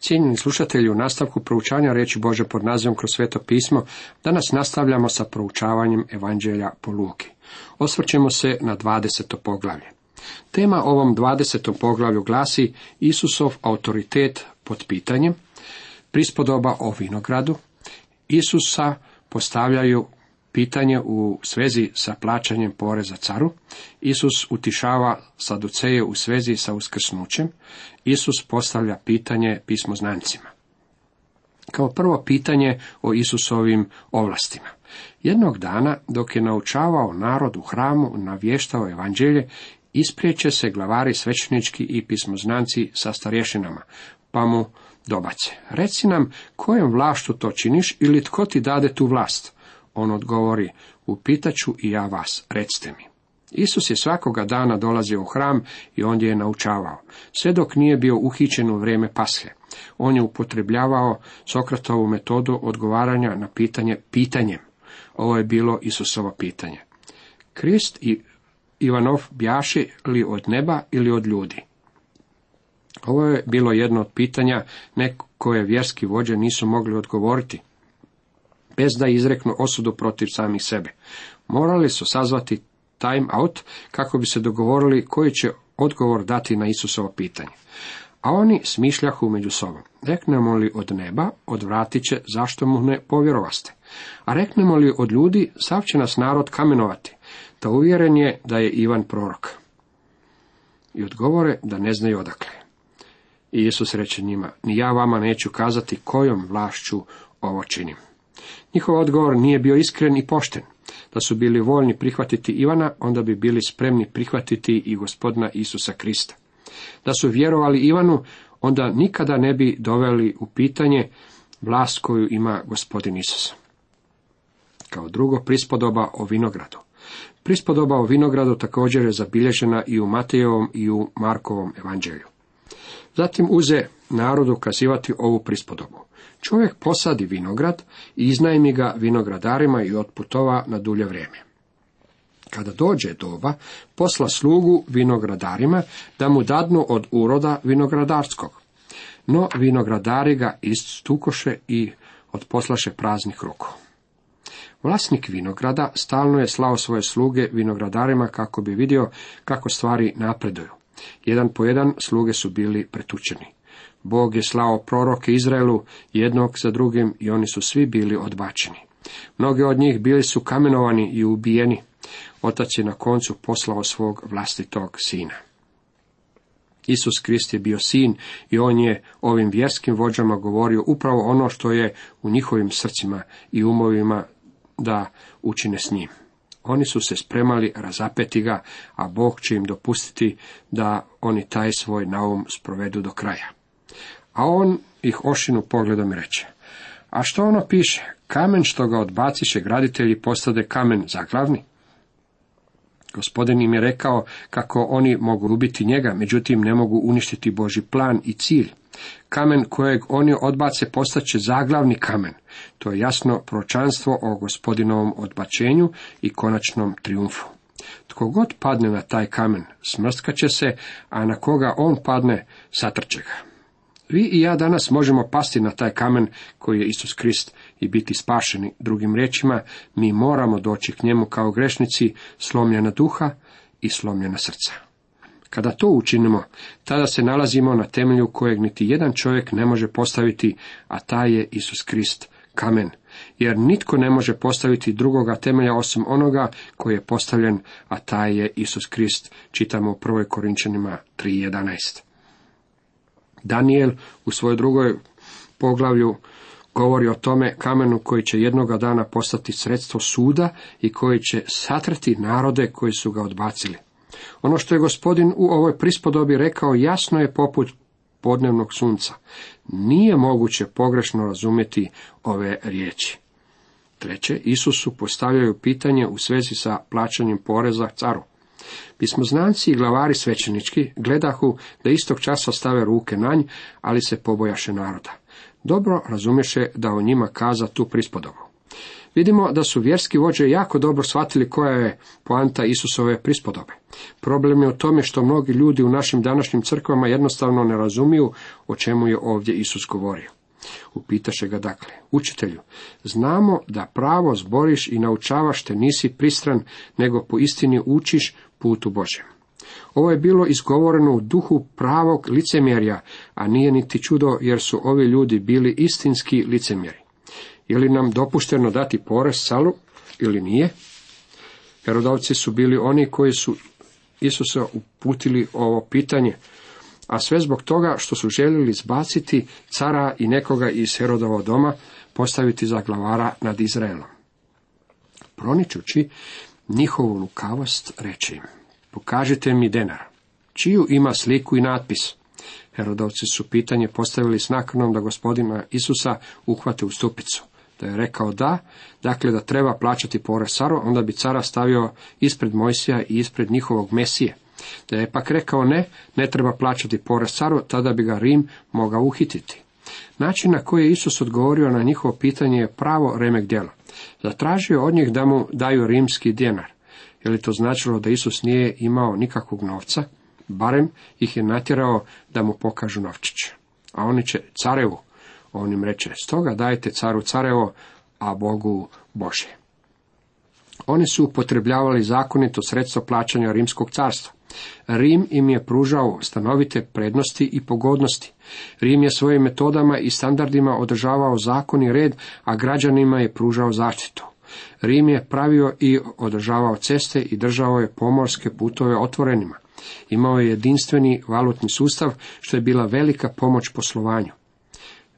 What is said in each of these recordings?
Cijenjeni slušatelji, u nastavku proučavanja reći Bože pod nazivom kroz sveto pismo, danas nastavljamo sa proučavanjem Evanđelja po Luki. Osvrćemo se na 20. poglavlje. Tema ovom 20. poglavlju glasi Isusov autoritet pod pitanjem, prispodoba o vinogradu, Isusa postavljaju pitanje u svezi sa plaćanjem poreza caru, Isus utišava saduceje u svezi sa uskrsnućem, Isus postavlja pitanje pismoznancima. Kao prvo pitanje o Isusovim ovlastima. Jednog dana, dok je naučavao narod u hramu, navještao evanđelje, ispriječe se glavari svećnički i pismoznanci sa starješinama, pa mu dobace. Reci nam, kojom vlaštu to činiš ili tko ti dade tu vlast? On odgovori, upitaću i ja vas, recite mi. Isus je svakoga dana dolazio u hram i ondje je naučavao, sve dok nije bio uhićen u vrijeme pashe. On je upotrebljavao Sokratovu metodu odgovaranja na pitanje pitanjem. Ovo je bilo Isusovo pitanje. Krist i Ivanov bjaši li od neba ili od ljudi? Ovo je bilo jedno od pitanja koje vjerski vođe nisu mogli odgovoriti, bez da izreknu osudu protiv samih sebe. Morali su sazvati time out kako bi se dogovorili koji će odgovor dati na Isusovo pitanje. A oni smišljahu među sobom. Reknemo li od neba, odvratit će, zašto mu ne povjerovaste. A reknemo li od ljudi, sav će nas narod kamenovati. Da uvjeren je da je Ivan prorok. I odgovore da ne znaju odakle. I Isus reče njima, ni ja vama neću kazati kojom vlašću ovo činim. Njihov odgovor nije bio iskren i pošten. Da su bili voljni prihvatiti Ivana, onda bi bili spremni prihvatiti i gospodina Isusa Krista. Da su vjerovali Ivanu, onda nikada ne bi doveli u pitanje vlast koju ima gospodin Isus. Kao drugo, prispodoba o vinogradu. Prispodoba o vinogradu također je zabilježena i u Matejevom i u Markovom evanđelju. Zatim uze narodu kazivati ovu prispodobu. Čovjek posadi vinograd i iznajmi ga vinogradarima i otputova na dulje vrijeme. Kada dođe doba, posla slugu vinogradarima da mu dadnu od uroda vinogradarskog. No vinogradari ga istukoše i odposlaše praznih ruku. Vlasnik vinograda stalno je slao svoje sluge vinogradarima kako bi vidio kako stvari napreduju. Jedan po jedan sluge su bili pretučeni. Bog je slao proroke Izraelu jednog za drugim i oni su svi bili odbačeni. Mnogi od njih bili su kamenovani i ubijeni. Otac je na koncu poslao svog vlastitog sina. Isus Krist je bio sin i on je ovim vjerskim vođama govorio upravo ono što je u njihovim srcima i umovima da učine s njim. Oni su se spremali razapeti ga, a Bog će im dopustiti da oni taj svoj naum sprovedu do kraja. A on ih ošinu pogledom reče, a što ono piše, kamen što ga odbaciše graditelji postade kamen zaglavni? Gospodin im je rekao kako oni mogu ubiti njega, međutim ne mogu uništiti Boži plan i cilj. Kamen kojeg oni odbace postaće zaglavni kamen. To je jasno pročanstvo o gospodinovom odbačenju i konačnom triumfu. Tko god padne na taj kamen, smrskaće se, a na koga on padne, satrče ga. Vi i ja danas možemo pasti na taj kamen koji je Isus Krist i biti spašeni. Drugim riječima, mi moramo doći k njemu kao grešnici, slomljena duha i slomljena srca. Kada to učinimo, tada se nalazimo na temelju kojeg niti jedan čovjek ne može postaviti, a taj je Isus Krist, kamen. Jer nitko ne može postaviti drugoga temelja osim onoga koji je postavljen, a taj je Isus Krist, čitamo u 1. Korinčanima 3.11. Daniel u svojoj drugoj poglavlju govori o tome kamenu koji će jednoga dana postati sredstvo suda i koji će satrati narode koji su ga odbacili. Ono što je gospodin u ovoj prispodobi rekao jasno je poput podnevnog sunca. Nije moguće pogrešno razumjeti ove riječi. Treće, Isusu postavljaju pitanje u svezi sa plaćanjem poreza caru. Pismoznanci i glavari svećenički gledahu da istog časa stave ruke na nj, ali se pobojaše naroda. Dobro razumješe da o njima kaza tu prispodobu. Vidimo da su vjerski vođe jako dobro shvatili koja je poanta Isusove prispodobe. Problem je u tome što mnogi ljudi u našim današnjim crkvama jednostavno ne razumiju o čemu je ovdje Isus govorio. Upitaše ga dakle, učitelju, znamo da pravo zboriš i naučavaš te nisi pristran, nego po istini učiš putu Božem. Ovo je bilo izgovoreno u duhu pravog licemjerja, a nije niti čudo jer su ovi ljudi bili istinski licemjeri. Je li nam dopušteno dati porez salu ili nije? Herodovci su bili oni koji su Isusa uputili ovo pitanje, a sve zbog toga što su željeli zbaciti cara i nekoga iz Herodova doma, postaviti za glavara nad Izraelom. Proničući njihovu lukavost reći im, pokažite mi denar, čiju ima sliku i natpis. Herodovci su pitanje postavili s nakanom da gospodina Isusa uhvate u stupicu. Da je rekao da, dakle da treba plaćati porez caru, onda bi cara stavio ispred Mojsija i ispred njihovog Mesije. Da je pak rekao ne, ne treba plaćati porez caru, tada bi ga Rim mogao uhititi. Način na koji je Isus odgovorio na njihovo pitanje je pravo remek djelo. Zatražio od njih da mu daju rimski djenar. Je li to značilo da Isus nije imao nikakvog novca? Barem ih je natjerao da mu pokažu novčiće. A oni će carevu, on im reče, stoga dajte caru carevo, a Bogu Bože. Oni su upotrebljavali zakonito sredstvo plaćanja rimskog carstva. Rim im je pružao stanovite prednosti i pogodnosti. Rim je svojim metodama i standardima održavao zakon i red, a građanima je pružao zaštitu. Rim je pravio i održavao ceste i držao je pomorske putove otvorenima. Imao je jedinstveni valutni sustav, što je bila velika pomoć poslovanju.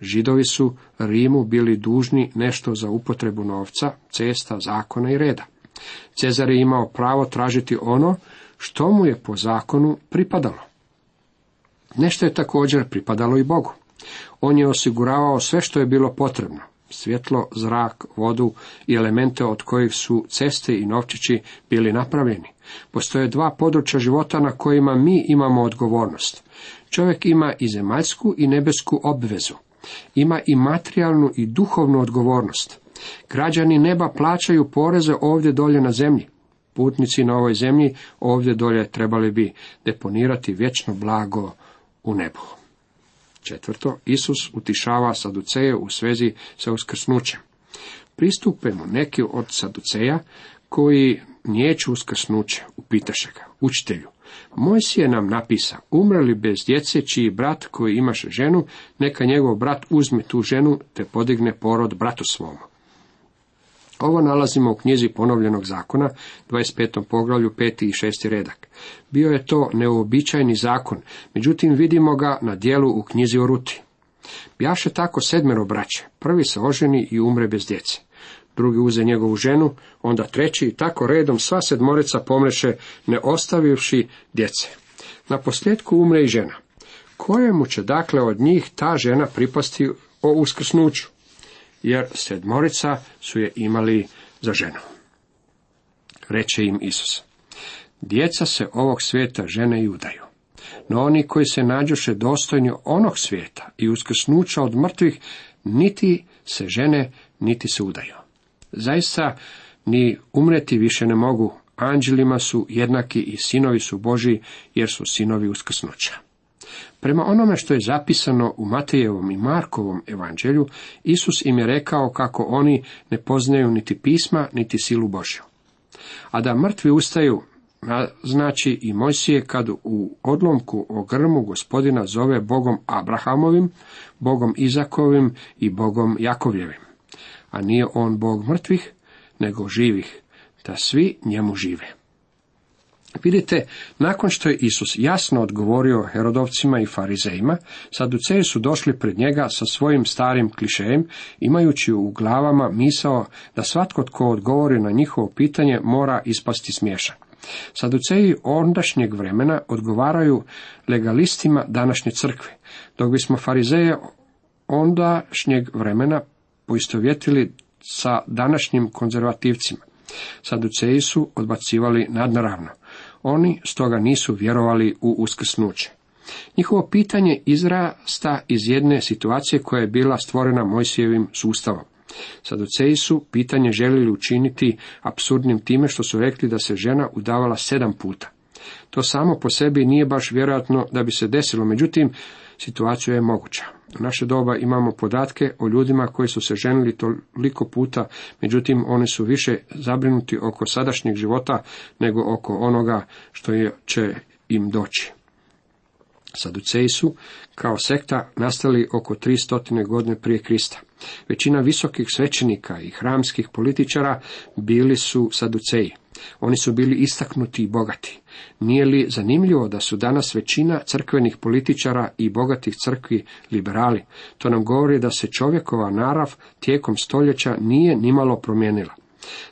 Židovi su Rimu bili dužni nešto za upotrebu novca, cesta, zakona i reda. Cezar je imao pravo tražiti ono što mu je po zakonu pripadalo. Nešto je također pripadalo i Bogu. On je osiguravao sve što je bilo potrebno. Svjetlo, zrak, vodu i elemente od kojih su ceste i novčići bili napravljeni. Postoje dva područja života na kojima mi imamo odgovornost. Čovjek ima i zemaljsku i nebesku obvezu. Ima i materijalnu i duhovnu odgovornost. Građani neba plaćaju poreze ovdje dolje na zemlji. Putnici na ovoj zemlji ovdje dolje trebali bi deponirati vječno blago u nebu. Četvrto, Isus utišava saduceje u svezi sa uskrsnućem. Pristupe mu neki od saduceja koji nijeću uskrsnuće, upitaše ga, učitelju. Mojsije nam napisa, umreli bez djece, čiji brat koji imaše ženu, neka njegov brat uzme tu ženu, te podigne porod bratu svom. Ovo nalazimo u knjizi ponovljenog zakona, 25. poglavlju, 5. i 6. redak. Bio je to neobičajni zakon, međutim vidimo ga na dijelu u knjizi o Ruti. Bjaše tako sedmero braće, prvi se oženi i umre bez djece. Drugi uze njegovu ženu, onda treći i tako redom sva sedmorica pomreše, ne ostavivši djece. Na posljedku umre i žena. Kojemu će dakle od njih ta žena pripasti o uskrsnuću? jer sedmorica su je imali za ženu. Reče im Isus. Djeca se ovog svijeta žene i udaju. No oni koji se nađoše dostojni onog svijeta i uskrsnuća od mrtvih, niti se žene, niti se udaju. Zaista ni umreti više ne mogu, anđelima su jednaki i sinovi su Boži, jer su sinovi uskrsnuća. Prema onome što je zapisano u Matejevom i Markovom evanđelju, Isus im je rekao kako oni ne poznaju niti pisma, niti silu Božju. A da mrtvi ustaju, znači i Mojsije kad u odlomku o grmu gospodina zove Bogom Abrahamovim, Bogom Izakovim i Bogom Jakovljevim. A nije on Bog mrtvih, nego živih, da svi njemu žive. Vidite, nakon što je Isus jasno odgovorio Herodovcima i farizejima, saduceji su došli pred njega sa svojim starim klišejem, imajući u glavama misao da svatko tko odgovori na njihovo pitanje mora ispasti smiješan. Saduceji ondašnjeg vremena odgovaraju legalistima današnje crkve, dok bismo farizeje ondašnjeg vremena poistovjetili sa današnjim konzervativcima. Saduceji su odbacivali nadnaravno. Oni stoga nisu vjerovali u uskrsnuće. Njihovo pitanje izrasta iz jedne situacije koja je bila stvorena Mojsijevim sustavom. Saduceji su pitanje željeli učiniti apsurdnim time što su rekli da se žena udavala sedam puta. To samo po sebi nije baš vjerojatno da bi se desilo, međutim, situacija je moguća. U naše doba imamo podatke o ljudima koji su se ženili toliko puta, međutim oni su više zabrinuti oko sadašnjeg života nego oko onoga što je, će im doći. Saduceji su kao sekta nastali oko 300 godine prije Krista. Većina visokih svećenika i hramskih političara bili su saduceji. Oni su bili istaknuti i bogati. Nije li zanimljivo da su danas većina crkvenih političara i bogatih crkvi liberali? To nam govori da se čovjekova narav tijekom stoljeća nije nimalo promijenila.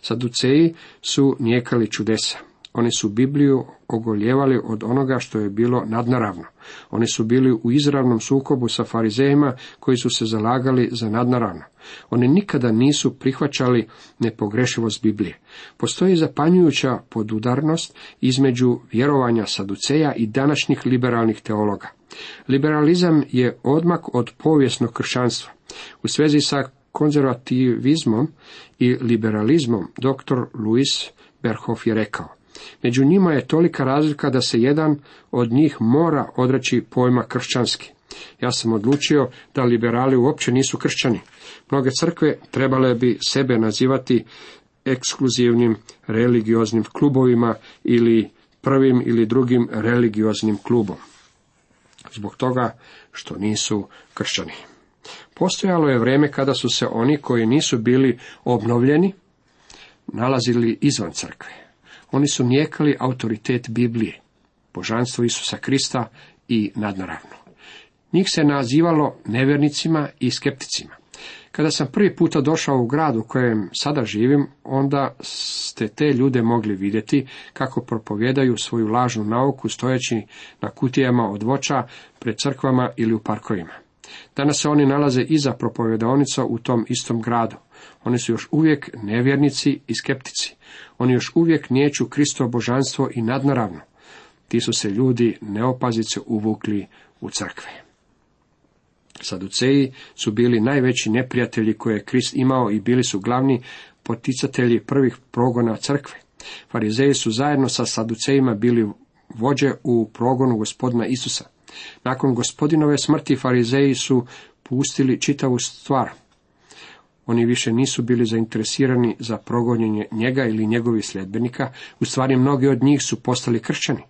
Saduceji su nijekali čudesa. Oni su Bibliju ogoljevali od onoga što je bilo nadnaravno. Oni su bili u izravnom sukobu sa farizejima koji su se zalagali za nadnaravno. Oni nikada nisu prihvaćali nepogrešivost Biblije. Postoji zapanjujuća podudarnost između vjerovanja saduceja i današnjih liberalnih teologa. Liberalizam je odmak od povijesnog kršćanstva. U svezi sa konzervativizmom i liberalizmom dr. Louis Berhoff je rekao Među njima je tolika razlika da se jedan od njih mora odreći pojma kršćanski. Ja sam odlučio da liberali uopće nisu kršćani. Mnoge crkve trebale bi sebe nazivati ekskluzivnim religioznim klubovima ili prvim ili drugim religioznim klubom. Zbog toga što nisu kršćani. Postojalo je vrijeme kada su se oni koji nisu bili obnovljeni nalazili izvan crkve. Oni su nijekali autoritet Biblije, božanstvo Isusa Krista i nadnaravno. Njih se nazivalo nevjernicima i skepticima. Kada sam prvi puta došao u grad u kojem sada živim, onda ste te ljude mogli vidjeti kako propovjedaju svoju lažnu nauku stojeći na kutijama od voća, pred crkvama ili u parkovima. Danas se oni nalaze iza propovjedaonica u tom istom gradu. Oni su još uvijek nevjernici i skeptici. Oni još uvijek niječu Kristo božanstvo i nadnaravno. Ti su se ljudi neopazice uvukli u crkve. Saduceji su bili najveći neprijatelji koje je Krist imao i bili su glavni poticatelji prvih progona crkve. Farizeji su zajedno sa Saducejima bili vođe u progonu gospodina Isusa. Nakon gospodinove smrti farizeji su pustili čitavu stvar. Oni više nisu bili zainteresirani za progonjenje njega ili njegovih sljedbenika, u stvari mnogi od njih su postali kršćani.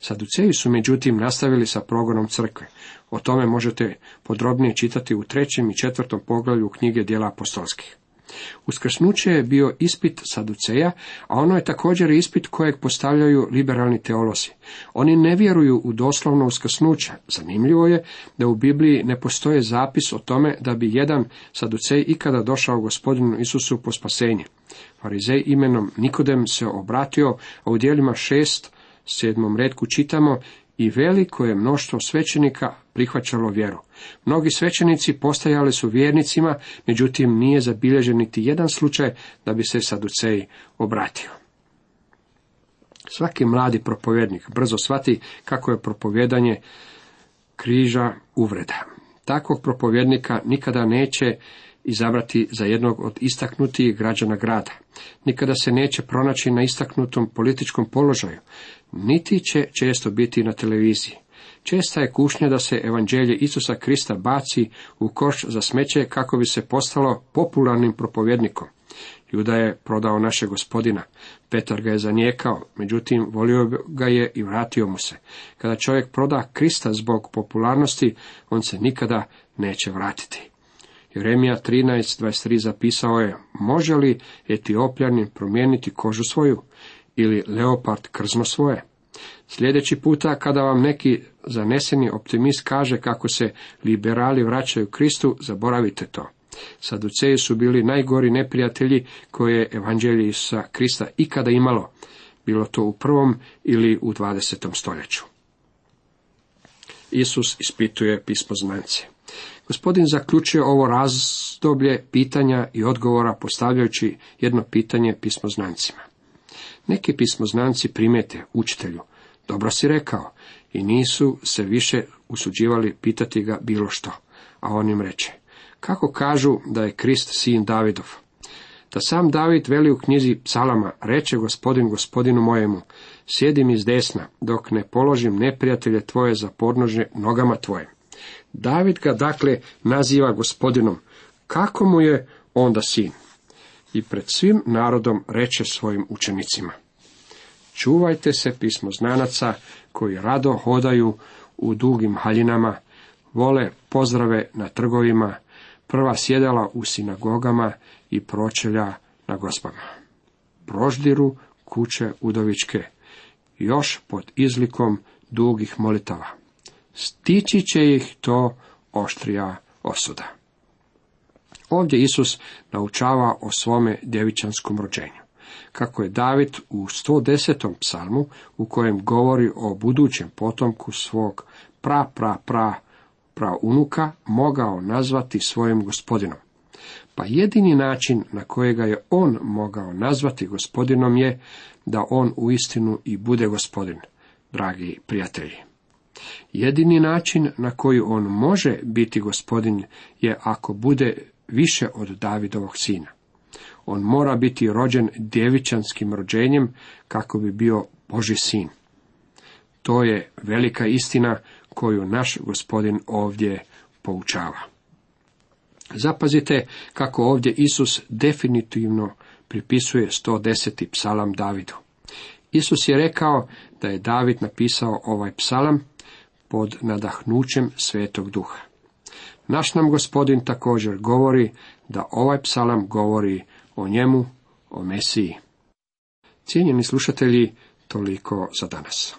Saduceji su međutim nastavili sa progonom crkve. O tome možete podrobnije čitati u trećem i četvrtom poglavlju knjige dijela apostolskih. Uskrsnuće je bio ispit Saduceja, a ono je također ispit kojeg postavljaju liberalni teolozi. Oni ne vjeruju u doslovno uskrsnuće. Zanimljivo je da u Bibliji ne postoje zapis o tome da bi jedan Saducej ikada došao gospodinu Isusu po spasenje. Farizej imenom Nikodem se obratio, a u dijelima šest, sedmom redku čitamo i veliko je mnoštvo svećenika prihvaćalo vjeru. Mnogi svećenici postajali su vjernicima, međutim nije zabilježen niti jedan slučaj da bi se Saduceji obratio. Svaki mladi propovjednik brzo shvati kako je propovjedanje križa uvreda. Takvog propovjednika nikada neće izabrati za jednog od istaknutijih građana grada. Nikada se neće pronaći na istaknutom političkom položaju, niti će često biti na televiziji. Česta je kušnja da se evanđelje Isusa Krista baci u koš za smeće kako bi se postalo popularnim propovjednikom. Juda je prodao naše gospodina. Petar ga je zanijekao, međutim volio ga je i vratio mu se. Kada čovjek proda Krista zbog popularnosti, on se nikada neće vratiti. Jeremija 13.23 zapisao je, može li Etiopljanin promijeniti kožu svoju ili leopard krzno svoje? Sljedeći puta kada vam neki zaneseni optimist kaže kako se liberali vraćaju Kristu, zaboravite to. Saduceji su bili najgori neprijatelji koje je evanđelje Isusa Krista ikada imalo, bilo to u prvom ili u dvadesetom stoljeću. Isus ispituje pismoznance. Gospodin zaključuje ovo razdoblje pitanja i odgovora postavljajući jedno pitanje pismoznancima. Neki pismoznanci primete učitelju, dobro si rekao, i nisu se više usuđivali pitati ga bilo što, a on im reče, Kako kažu da je Krist sin Davidov? Da sam David veli u knjizi psalama, reče gospodin gospodinu mojemu, sjedi mi s desna, dok ne položim neprijatelje tvoje za podnožje nogama tvoje. David ga dakle naziva gospodinom. Kako mu je onda sin? I pred svim narodom reče svojim učenicima. Čuvajte se pismo znanaca koji rado hodaju u dugim haljinama, vole pozdrave na trgovima, prva sjedala u sinagogama i pročelja na gospama. Proždiru kuće udovičke, još pod izlikom dugih molitava. Stići će ih to oštrija osuda. Ovdje Isus naučava o svome djevičanskom rođenju. Kako je David u 110. psalmu, u kojem govori o budućem potomku svog pra, pra, pra, pra unuka, mogao nazvati svojim gospodinom. Pa jedini način na kojega je on mogao nazvati gospodinom je da on uistinu i bude gospodin, dragi prijatelji. Jedini način na koji on može biti gospodin je ako bude više od Davidovog sina. On mora biti rođen djevičanskim rođenjem kako bi bio Boži sin. To je velika istina koju naš gospodin ovdje poučava. Zapazite kako ovdje Isus definitivno pripisuje 110. psalam Davidu. Isus je rekao da je David napisao ovaj psalam pod nadahnućem svetog duha. Naš nam gospodin također govori da ovaj psalam govori o njemu, o Mesiji. Cijenjeni slušatelji, toliko za danas.